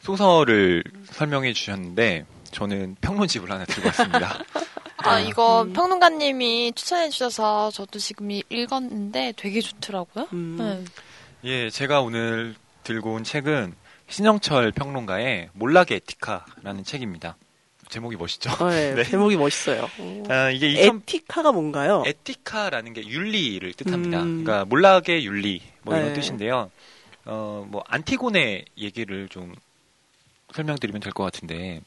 Speaker 2: 소설을 설명해 주셨는데 저는 평론집을 하나 들고 왔습니다.
Speaker 3: 아, 이거 음. 평론가님이 추천해 주셔서 저도 지금 읽었는데 되게 좋더라고요. 음. 네.
Speaker 2: 예, 제가 오늘 들고 온 책은 신영철 평론가의 몰락의 에티카라는 책입니다. 제목이 멋있죠?
Speaker 1: 어, 네, 네. 제목이 멋있어요.
Speaker 2: 아, 이게
Speaker 1: 2000... 에티카가 뭔가요?
Speaker 2: 에티카라는 게 윤리를 뜻합니다. 음... 그러니까 몰락의 윤리 뭐 이런 네. 뜻인데요. 어, 뭐 안티고네 얘기를 좀 설명드리면 될 것 같은데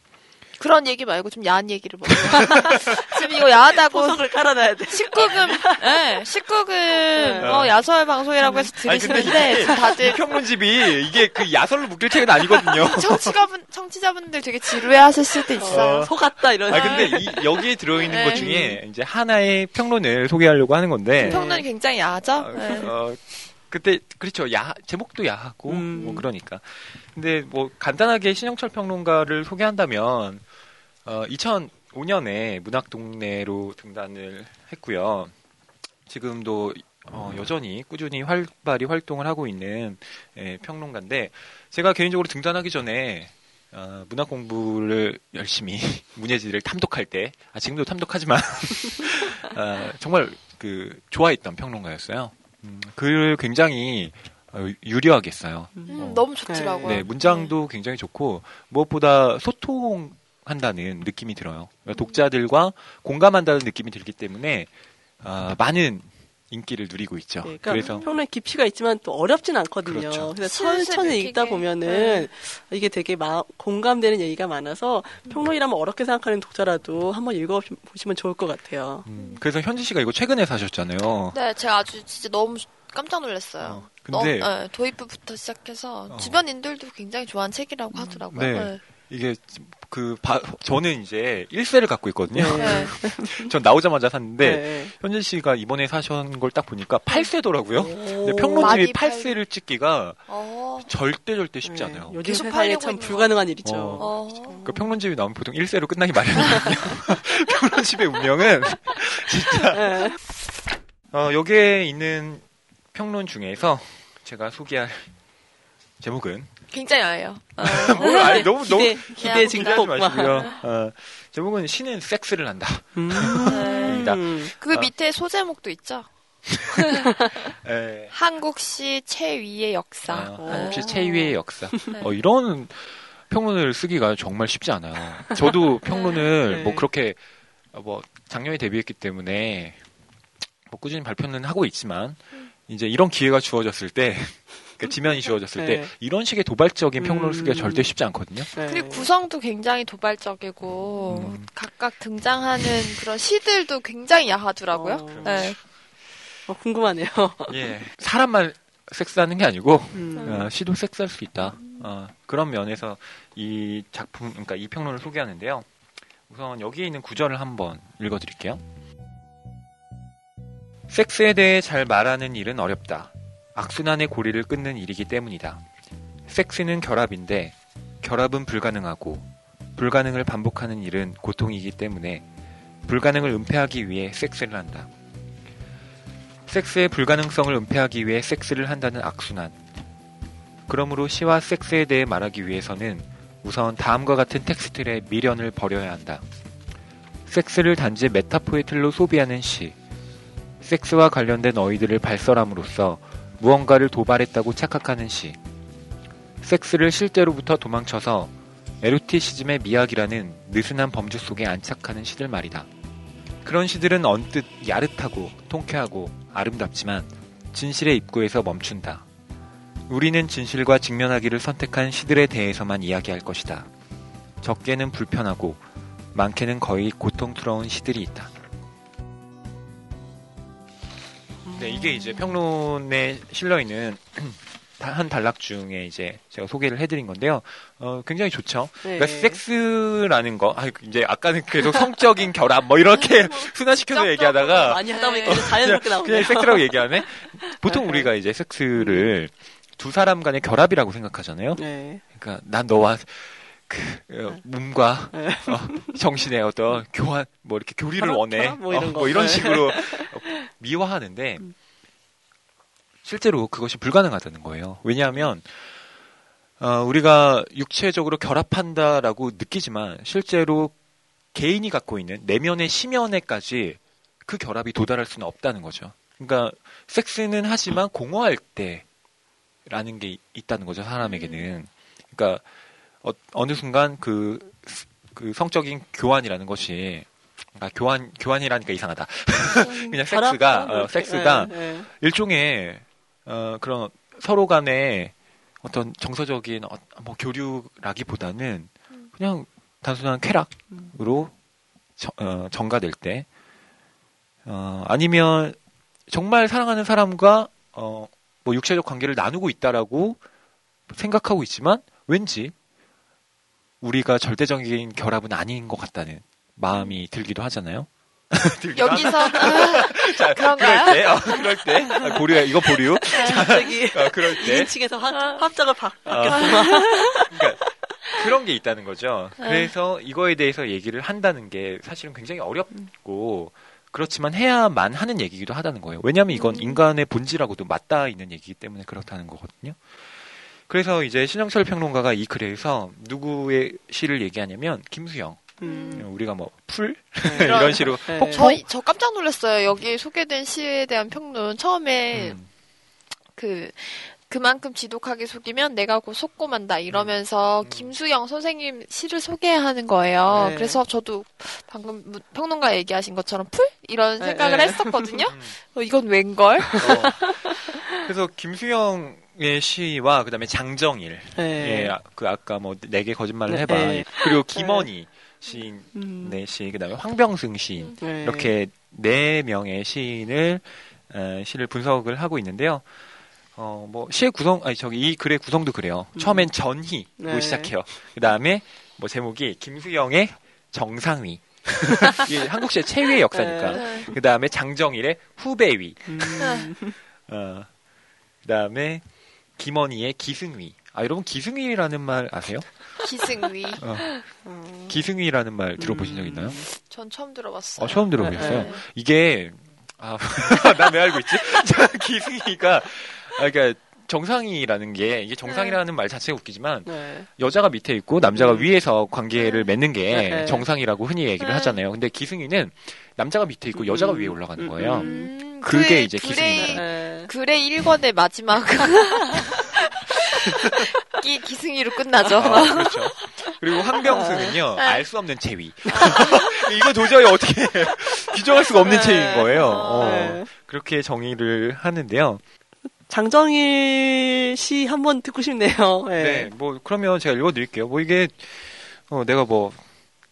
Speaker 3: 그런 얘기 말고 좀 야한 얘기를 먹어. 지금 이거 야하다고.
Speaker 1: 포석을 깔아놔야 돼.
Speaker 3: 19금, 예, 19금, 네. 어, 야설 방송이라고 해서 들으시는데, 다들.
Speaker 2: 평론집이 이게 그 야설로 묶일 책은 아니거든요.
Speaker 3: 청취자분, 청취자분들 되게 지루해 하실 수도 있어요.
Speaker 1: 어, 속았다, 이런.
Speaker 2: 아, 근데 이, 여기에 들어있는 네. 것 중에 이제 하나의 평론을 소개하려고 하는 건데.
Speaker 3: 그 평론이 굉장히 야하죠? 어,
Speaker 2: 네. 어, 그때, 그렇죠. 야, 제목도 야하고, 음. 뭐, 그러니까. 근데 뭐, 간단하게 신영철 평론가를 소개한다면, 어, 2005년에 문학동네로 등단을 했고요. 지금도 어, 여전히 꾸준히 활발히 활동을 하고 있는 예, 평론가인데 제가 개인적으로 등단하기 전에 어, 문학 공부를 열심히 문예지를 탐독할 때, 아, 지금도 탐독하지만 어, 정말 그 좋아했던 평론가였어요. 음, 글을 굉장히 어, 유려하게 써요.
Speaker 3: 음, 어, 너무 좋더라고요.
Speaker 2: 네, 문장도 굉장히 좋고 무엇보다 소통 한다는 느낌이 들어요. 그러니까 독자들과 공감한다는 느낌이 들기 때문에 어, 많은 인기를 누리고 있죠. 네,
Speaker 1: 그러니까 그래서 평론의 깊이가 있지만 또 어렵진 않거든요. 그렇죠. 그래서 천천히 읽다 보면은 네. 이게 되게 마, 공감되는 얘기가 많아서 평론이라면 어렵게 생각하는 독자라도 한번 읽어보시면 좋을 것 같아요.
Speaker 2: 음, 그래서 현지 씨가 이거 최근에 사셨잖아요.
Speaker 3: 네, 제가 아주 진짜 너무 깜짝 놀랐어요. 어, 근데 너, 네, 도입부부터 시작해서 어. 주변인들도 굉장히 좋아하는 책이라고 하더라고요. 네. 네.
Speaker 2: 이게 그 바, 저는 이제 1세를 갖고 있거든요. 네. 전 나오자마자 샀는데 네. 현진 씨가 이번에 사신 걸 딱 보니까 8세더라고요. 근데 평론집이 8세를 찍기가 어. 절대 절대 쉽지 네. 않아요.
Speaker 1: 요즘 세상에 참 불가능한 일이죠. 어.
Speaker 2: 어. 그 평론집이 나오면 보통 1세로 끝나기 마련이거든요. 평론집의 운명은 진짜 네. 어, 여기에 있는 평론 중에서 제가 소개할 제목은
Speaker 3: 굉장히 아예요. 어.
Speaker 2: 아니, 너무
Speaker 1: 기대, 너무 기대
Speaker 2: 증폭 마시고요. 어, 제목은 신은 섹스를 한다. 음.
Speaker 3: 음. 그 어. 밑에 소제목도 있죠. 네. 한국시 최위의 역사. 아,
Speaker 2: 한국시 최위의 역사. 네. 어, 이런 평론을 쓰기가 정말 쉽지 않아요. 저도 평론을 네. 뭐 그렇게 뭐 작년에 데뷔했기 때문에 뭐 꾸준히 발표는 하고 있지만 음. 이제 이런 기회가 주어졌을 때 그 지면이 네. 때 이런 식의 도발적인 평론을 쓰기가 음. 절대 쉽지 않거든요.
Speaker 3: 네. 그리고 구성도 굉장히 도발적이고 음. 각각 등장하는 그런 시들도 굉장히 야하더라고요. 어. 네.
Speaker 1: 어, 궁금하네요.
Speaker 2: 예, 사람만 섹스하는 게 아니고 음. 어, 시도 섹스할 수 있다. 어, 그런 면에서 이 작품, 그러니까 이 평론을 소개하는데요. 우선 여기에 있는 구절을 한번 읽어드릴게요. 섹스에 대해 잘 말하는 일은 어렵다. 악순환의 고리를 끊는 일이기 때문이다. 섹스는 결합인데 결합은 불가능하고 불가능을 반복하는 일은 고통이기 때문에 불가능을 은폐하기 위해 섹스를 한다. 섹스의 불가능성을 은폐하기 위해 섹스를 한다는 악순환. 그러므로 시와 섹스에 대해 말하기 위해서는 우선 다음과 같은 텍스트의 미련을 버려야 한다. 섹스를 단지 메타포의 틀로 소비하는 시. 섹스와 관련된 어휘들을 발설함으로써 무언가를 도발했다고 착각하는 시. 섹스를 실제로부터 도망쳐서 에로티시즘의 미학이라는 느슨한 범주 속에 안착하는 시들 말이다. 그런 시들은 언뜻 야릇하고 통쾌하고 아름답지만 진실의 입구에서 멈춘다. 우리는 진실과 직면하기를 선택한 시들에 대해서만 이야기할 것이다. 적게는 불편하고 많게는 거의 고통스러운 시들이 있다. 네, 이게 이제 평론에 실려 있는 한 단락 중에 이제 제가 소개를 해드린 건데요. 어, 굉장히 좋죠. 네. 그러니까 섹스라는 거, 아, 이제 아까는 계속 성적인 결합 뭐 이렇게 순화시켜서 얘기하다가
Speaker 1: 많이 하다 보니까 네. 자연스럽게 나오네요.
Speaker 2: 그냥 섹스라고 얘기하네. 보통 네. 우리가 이제 섹스를 두 사람 간의 결합이라고 생각하잖아요. 네. 그러니까 난 너와 그 어, 몸과 네. 어, 정신의 어떤 교환 뭐 이렇게 교리를 원해 뭐 이런, 어, 뭐 이런 식으로 미화하는데 음. 실제로 그것이 불가능하다는 거예요. 왜냐하면 어, 우리가 육체적으로 결합한다라고 느끼지만 실제로 개인이 갖고 있는 내면의 심연에까지 그 결합이 도달할 수는 없다는 거죠. 그러니까 섹스는 하지만 공허할 때라는 게 있다는 거죠 사람에게는. 그러니까 어, 느 순간 그, 그 성적인 교환이라는 것이 아, 교환 교환이라니까 이상하다. 그냥 섹스가 어, 섹스가 네, 네. 일종의 어, 그런 서로 간의 어떤 정서적인 어, 뭐 교류라기보다는 그냥 단순한 쾌락으로 저, 어, 전가될 때 어, 아니면 정말 사랑하는 사람과 어, 뭐 육체적 관계를 나누고 있다라고 생각하고 있지만 왠지 우리가 절대적인 결합은 아닌 것 같다는 마음이 들기도 하잖아요.
Speaker 3: 여기서 아, 자, 그런가요?
Speaker 2: 그럴 때, 어, 그럴 때 아, 보류 이거 보류.
Speaker 1: 갑자기 어, 그럴 때 2인칭에서 합작을 바, 바뀌었어.
Speaker 2: 그러니까 그런 게 있다는 거죠. 네. 그래서 이거에 대해서 얘기를 한다는 게 사실은 굉장히 어렵고 그렇지만 해야만 하는 얘기기도 하다는 거예요. 왜냐하면 이건 음. 인간의 본질하고도 맞닿아 있는 얘기이기 때문에 그렇다는 거거든요. 그래서 이제 신영철 평론가가 이 글에서 누구의 시를 얘기하냐면 김수영. 음. 우리가 뭐 풀? 네. 이런 식으로
Speaker 3: 네. 저, 저 깜짝 놀랐어요. 여기 소개된 시에 대한 평론 처음에 음. 그 그만큼 지독하게 속이면 내가 곧 속고 만다 이러면서 음. 김수영 선생님 시를 소개하는 거예요. 네. 그래서 저도 방금 평론가 얘기하신 것처럼 풀 이런 네, 생각을 네. 했었거든요. 음. 어, 이건 웬걸? 어.
Speaker 2: 그래서 김수영 의 시와 그다음에 장정일 네. 예, 그 아까 뭐 네 개 거짓말을 해봐 네. 그리고 김원희 시인 음. 네 시, 그다음에 황병승 시인 네. 이렇게 네 명의 시인을 어, 시를 분석을 하고 있는데요. 어, 뭐, 시의 구성, 아니, 저기, 이 글의 구성도 그래요. 음. 처음엔 전희로 네. 시작해요. 그 다음에, 뭐, 제목이 김수영의 정상위. 이게 한국시의 최후의 역사니까. 네. 그 다음에 장정일의 후배위. 음. 어, 그 다음에, 김원희의 기승위. 아, 여러분, 기승위라는 말 아세요?
Speaker 3: 기승위. 어.
Speaker 2: 음. 기승위라는 말 들어보신 적 음. 있나요?
Speaker 3: 전 처음 들어봤어요. 어,
Speaker 2: 처음 들어보셨어요? 네. 이게, 아, 나 왜 알고 있지? 기승위가, 아, 그러니까, 정상이라는 게 이게 정상이라는 네. 말 자체가 웃기지만 네. 여자가 밑에 있고 남자가 음. 위에서 관계를 네. 맺는 게 네. 정상이라고 흔히 얘기를 네. 하잖아요. 근데 기승이는 남자가 밑에 있고 여자가 음. 위에 올라가는 거예요. 음. 그게 이제 기승입니다.
Speaker 3: 글의 1권의 마지막 기, 기승이로 끝나죠.
Speaker 2: 아, 그렇죠. 그리고 황병수는요, 네. 알수 없는 체위. 이거 도저히 어떻게 규정할 수가 없는 네. 체위인 거예요. 어, 네. 그렇게 정의를 하는데요.
Speaker 1: 장정일 씨 한번 듣고 싶네요.
Speaker 2: 네. 네. 뭐, 그러면 제가 읽어드릴게요. 뭐, 이게, 어, 내가 뭐,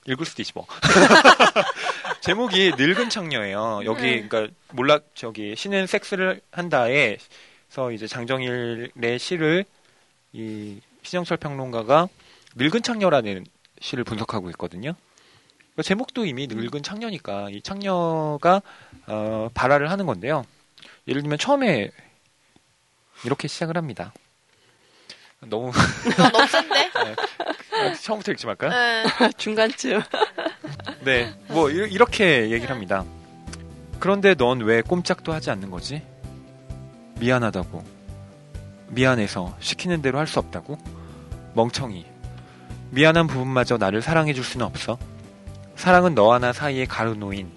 Speaker 2: 읽을 수도 있지 뭐. 제목이 늙은 창녀예요. 여기, 네. 그러니까, 몰라, 저기, 신은 섹스를 한다에서 이제 장정일의 시를 이 신영철 평론가가 늙은 창녀라는 시를 분석하고 있거든요. 그러니까 제목도 이미 늙은 창녀니까 이 창녀가 어, 발화를 하는 건데요. 예를 들면 처음에 이렇게 시작을 합니다. 너무
Speaker 3: 너무 센데?
Speaker 2: 네. 처음부터 읽지 말까요? 네.
Speaker 1: 중간쯤.
Speaker 2: 네, 뭐 이 렇게 얘기를 합니다. 그런데 넌 왜 꼼짝도 하지 않는 거지? 미안하다고. 미안해서 시키는 대로 할 수 없다고? 멍청이. 미안한 부분마저 나를 사랑해 줄 수는 없어. 사랑은 너와 나 사이에 가로놓인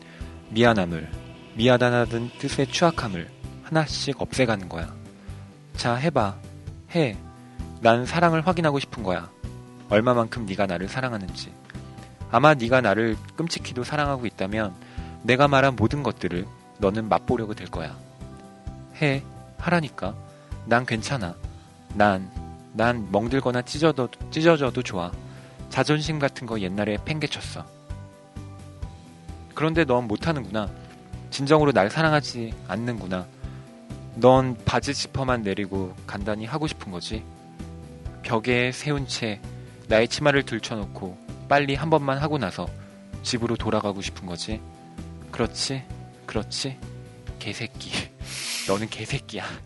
Speaker 2: 미안함을, 미안하다는 뜻의 추악함을 하나씩 없애가는 거야. 자, 해봐. 해. 난 사랑을 확인하고 싶은 거야. 얼마만큼 네가 나를 사랑하는지. 아마 네가 나를 끔찍히도 사랑하고 있다면 내가 말한 모든 것들을 너는 맛보려고 될 거야. 해. 하라니까. 난 괜찮아. 난, 난 멍들거나 찢어도, 찢어져도 좋아. 자존심 같은 거 옛날에 팽개쳤어. 그런데 넌 못하는구나. 진정으로 날 사랑하지 않는구나. 넌 바지 지퍼만 내리고 간단히 하고 싶은 거지. 벽에 세운 채 나의 치마를 들쳐놓고 빨리 한 번만 하고 나서 집으로 돌아가고 싶은 거지. 그렇지? 그렇지? 개새끼. 너는 개새끼야.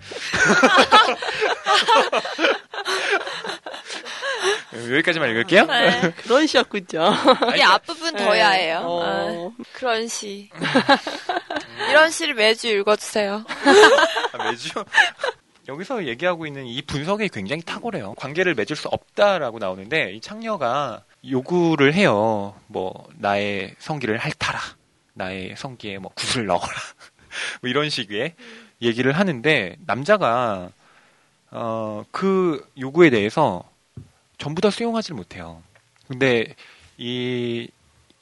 Speaker 2: 여기까지만 읽을게요. 네.
Speaker 1: 그런 시였군요.
Speaker 3: 이게 앞부분 더 야해요. 어. 아, 그런 시. 이런 시를 매주 읽어주세요.
Speaker 2: 아, 매주? 여기서 얘기하고 있는 이 분석이 굉장히 탁월해요. 관계를 맺을 수 없다라고 나오는데 이 창녀가 요구를 해요. 뭐 나의 성기를 핥아라. 나의 성기에 뭐 굿을 넣어라. 뭐 이런 식의 얘기를 하는데 남자가 어, 그 요구에 대해서 전부 다 수용하지를 못해요. 근데 이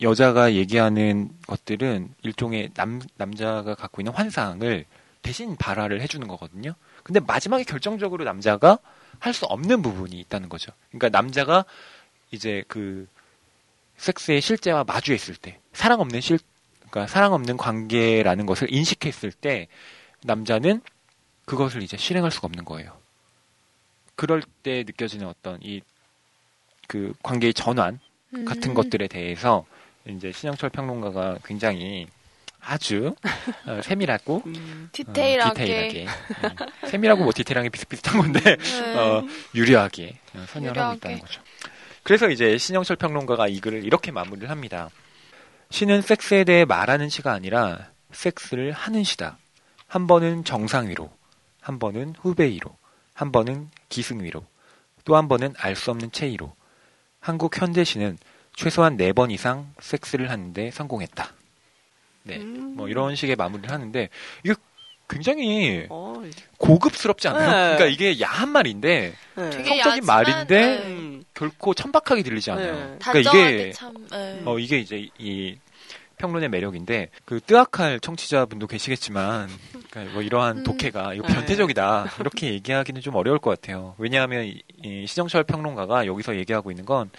Speaker 2: 여자가 얘기하는 것들은 일종의 남, 남자가 갖고 있는 환상을 대신 발화를 해주는 거거든요. 근데 마지막에 결정적으로 남자가 할 수 없는 부분이 있다는 거죠. 그러니까 남자가 이제 그 섹스의 실제와 마주했을 때 사랑 없는 실 그러니까 사랑 없는 관계라는 것을 인식했을 때 남자는 그것을 이제 실행할 수가 없는 거예요. 그럴 때 느껴지는 어떤 이 그 관계의 전환 같은 음. 것들에 대해서 이제 신영철 평론가가 굉장히 아주 어, 세밀하고
Speaker 3: 음, 디테일하게, 어, 디테일하게
Speaker 2: 음, 세밀하고 뭐 디테일하게 비슷비슷한 건데 네. 어, 유려하게 어, 선열하고 유려하게. 있다는 거죠. 그래서 이제 신영철 평론가가 이 글을 이렇게 마무리를 합니다. 시는 섹스에 대해 말하는 시가 아니라 섹스를 하는 시다. 한 번은 정상위로, 한 번은 후배위로, 한 번은 기승위로, 또 한 번은 알 수 없는 체위로. 한국 현대시는 최소한 네 번 이상 섹스를 하는데 성공했다. 네, 음. 뭐 이런 식의 마무리를 하는데 이게 굉장히 어, 고급스럽지 않아요? 네. 그러니까 이게 야한 말인데 네. 성적인 말인데 네. 결코 천박하게 들리지 않아요.
Speaker 3: 네. 그러니까 이게 참,
Speaker 2: 네. 어 이게 이제 이 평론의 매력인데 그 뜨악할 청취자분도 계시겠지만 그러니까 뭐 이러한 음. 독해가 이거 네. 변태적이다 이렇게 얘기하기는 좀 어려울 것 같아요. 왜냐하면 이, 이 시정철 평론가가 여기서 얘기하고 있는 건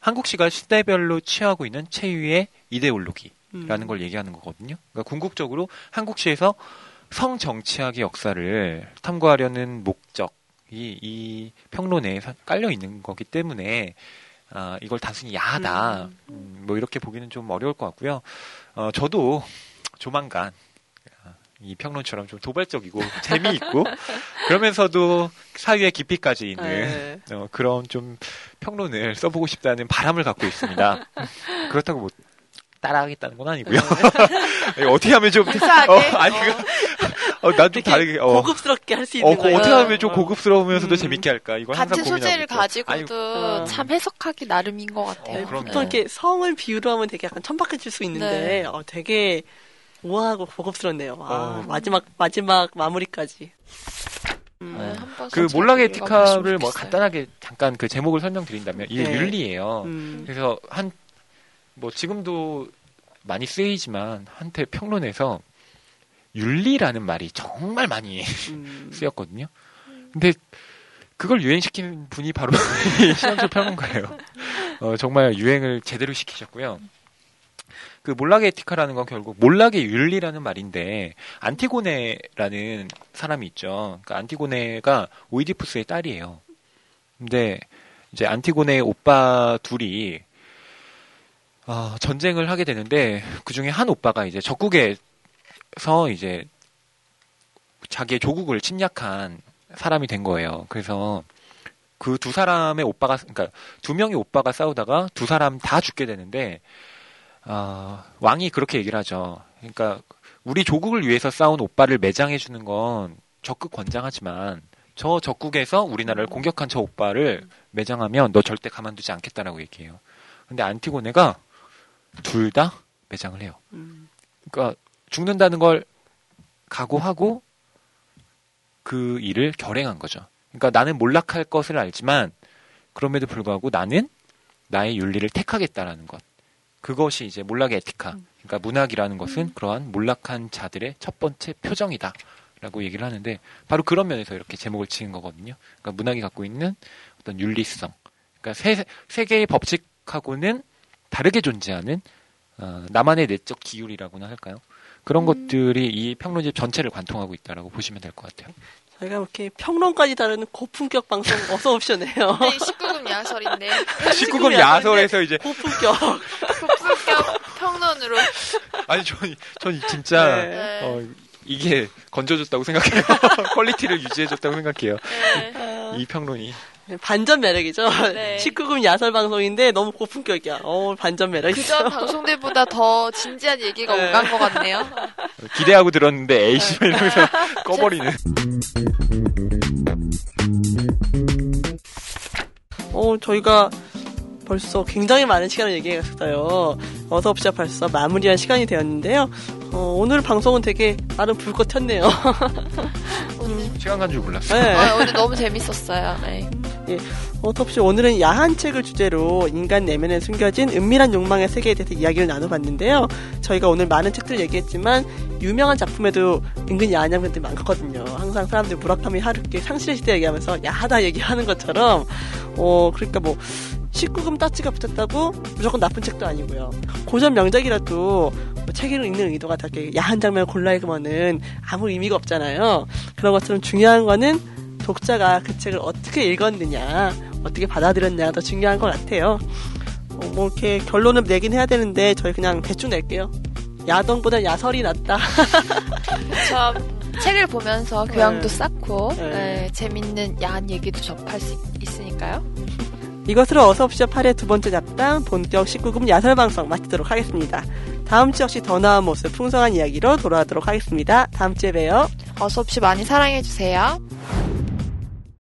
Speaker 2: 한국시가 시대별로 취하고 있는 체유의 이데올로기 라는 음. 걸 얘기하는 거거든요. 그러니까 궁극적으로 한국시에서 성정치학의 역사를 탐구하려는 목적이 이 평론에 깔려 있는 거기 때문에 아, 이걸 단순히 야하다 음. 음, 뭐 이렇게 보기는 좀 어려울 것 같고요. 어, 저도 조만간 이 평론처럼 좀 도발적이고 재미있고 그러면서도 사유의 깊이까지 있는 네. 어, 그런 좀 평론을 써보고 싶다는 바람을 갖고 있습니다. 그렇다고 뭐 따라하겠다는 건 아니고요. 네. 어떻게 하면 좀
Speaker 3: 어,
Speaker 2: 아니 그 어, 난좀 다르게 어,
Speaker 1: 고급스럽게 할 수 있는
Speaker 2: 어,
Speaker 1: 거예요.
Speaker 2: 어떻게 하면 좀 고급스러우면서도 음. 재밌게 할까? 이걸
Speaker 3: 같은
Speaker 2: 소재를
Speaker 3: 가지고도 아유, 참 해석하기 나름인 것 같아요.
Speaker 1: 어, 보통 이렇게 성을 비유로 하면 되게 약간 천박해질 수 있는데 네. 어, 되게 우아하고 고급스럽네요. 아, 어. 마지막 마지막 마무리까지.
Speaker 2: 음. 네, 그 몰락의 에티카를 뭐 간단하게 잠깐 그 제목을 설명드린다면 이게 네. 윤리예요. 음. 그래서 한 뭐 지금도 많이 쓰이지만 한때 평론에서 윤리라는 말이 정말 많이 음. 쓰였거든요. 근데 그걸 유행시킨 분이 바로 신현철 평론가예요. 어, 정말 유행을 제대로 시키셨고요. 그 몰락의 에티카라는 건 결국 몰락의 윤리라는 말인데 안티고네라는 사람이 있죠. 그러니까 안티고네가 오이디푸스의 딸이에요. 근데 이제 안티고네의 오빠 둘이 어, 전쟁을 하게 되는데 그 중에 한 오빠가 이제 적국에서 이제 자기의 조국을 침략한 사람이 된 거예요. 그래서 그 두 사람의 오빠가 그러니까 두 명의 오빠가 싸우다가 두 사람 다 죽게 되는데 어, 왕이 그렇게 얘기를 하죠. 그러니까 우리 조국을 위해서 싸운 오빠를 매장해 주는 건 적극 권장하지만 저 적국에서 우리나라를 공격한 저 오빠를 매장하면 너 절대 가만두지 않겠다라고 얘기해요. 근데 안티고네가 둘 다 매장을 해요. 그러니까 죽는다는 걸 각오하고 그 일을 결행한 거죠. 그러니까 나는 몰락할 것을 알지만 그럼에도 불구하고 나는 나의 윤리를 택하겠다라는 것. 그것이 이제 몰락의 에티카. 음. 그러니까 문학이라는 것은 음. 그러한 몰락한 자들의 첫 번째 표정이다. 라고 얘기를 하는데 바로 그런 면에서 이렇게 제목을 지은 거거든요. 그러니까 문학이 갖고 있는 어떤 윤리성. 그러니까 세, 세계의 법칙하고는 다르게 존재하는 어, 나만의 내적 기율이라고나 할까요? 그런 음. 것들이 이 평론집 전체를 관통하고 있다라고 보시면 될 것 같아요.
Speaker 1: 저희가 이렇게 평론까지 다루는 고품격 방송 어서 오셨네요.
Speaker 3: 네, 19금 야설인데.
Speaker 2: 19금 야설에서 이제
Speaker 1: 고품격.
Speaker 3: 고품격 평론으로.
Speaker 2: 아니, 전, 전 진짜, 네. 어, 이게 건져줬다고 생각해요. quality를 유지해줬다고 생각해요. 네. 이 평론이.
Speaker 1: 반전 매력이죠. 네. 19금 야설 방송인데 너무 고품격이야. 어 반전 매력.
Speaker 3: 그전 방송들보다 더 진지한 얘기가 네. 오간 것 같네요.
Speaker 2: 기대하고 들었는데 에이씨 뭐 이러면서 네. 꺼버리는.
Speaker 1: 어 저희가 벌써 굉장히 많은 시간을 얘기했어요. 어서부터 벌써 마무리할 시간이 되었는데요. 어, 오늘 방송은 되게 나름 불꽃 튀었네요.
Speaker 2: 오늘... 시간 간 줄 몰랐어요. 네.
Speaker 3: 아, 오늘 너무 재밌었어요. 네.
Speaker 1: 예, 어텁시 오늘은 야한 책을 주제로 인간 내면에 숨겨진 은밀한 욕망의 세계에 대해서 이야기를 나눠봤는데요. 저희가 오늘 많은 책들 얘기했지만 유명한 작품에도 은근 야한 장면들이 많거든요. 항상 사람들이 무라카미 하루키 상실의 시대 얘기하면서 야하다 얘기하는 것처럼 어 그러니까 뭐 19금 따치가 붙었다고 무조건 나쁜 책도 아니고요. 고전 명작이라도 뭐 책을 읽는 의도가 되게 야한 장면을 골라 읽으면은 아무 의미가 없잖아요. 그런 것처럼 중요한 거는 독자가 그 책을 어떻게 읽었느냐, 어떻게 받아들였냐 더 중요한 것 같아요. 어, 뭐 이렇게 결론을 내긴 해야 되는데 저희 그냥 대충 낼게요. 야동보다 야설이 낫다.
Speaker 3: 참 책을 보면서 교양도 네. 쌓고 네. 네, 재밌는 야한 얘기도 접할 수 있으니까요.
Speaker 1: 이것으로 어서옵시오 8의 두 번째 잡담 본격 19금 야설 방송 마치도록 하겠습니다. 다음 주 역시 더 나은 모습 풍성한 이야기로 돌아오도록 하겠습니다. 다음 주에 봬요.
Speaker 3: 어서옵시 많이 사랑해주세요.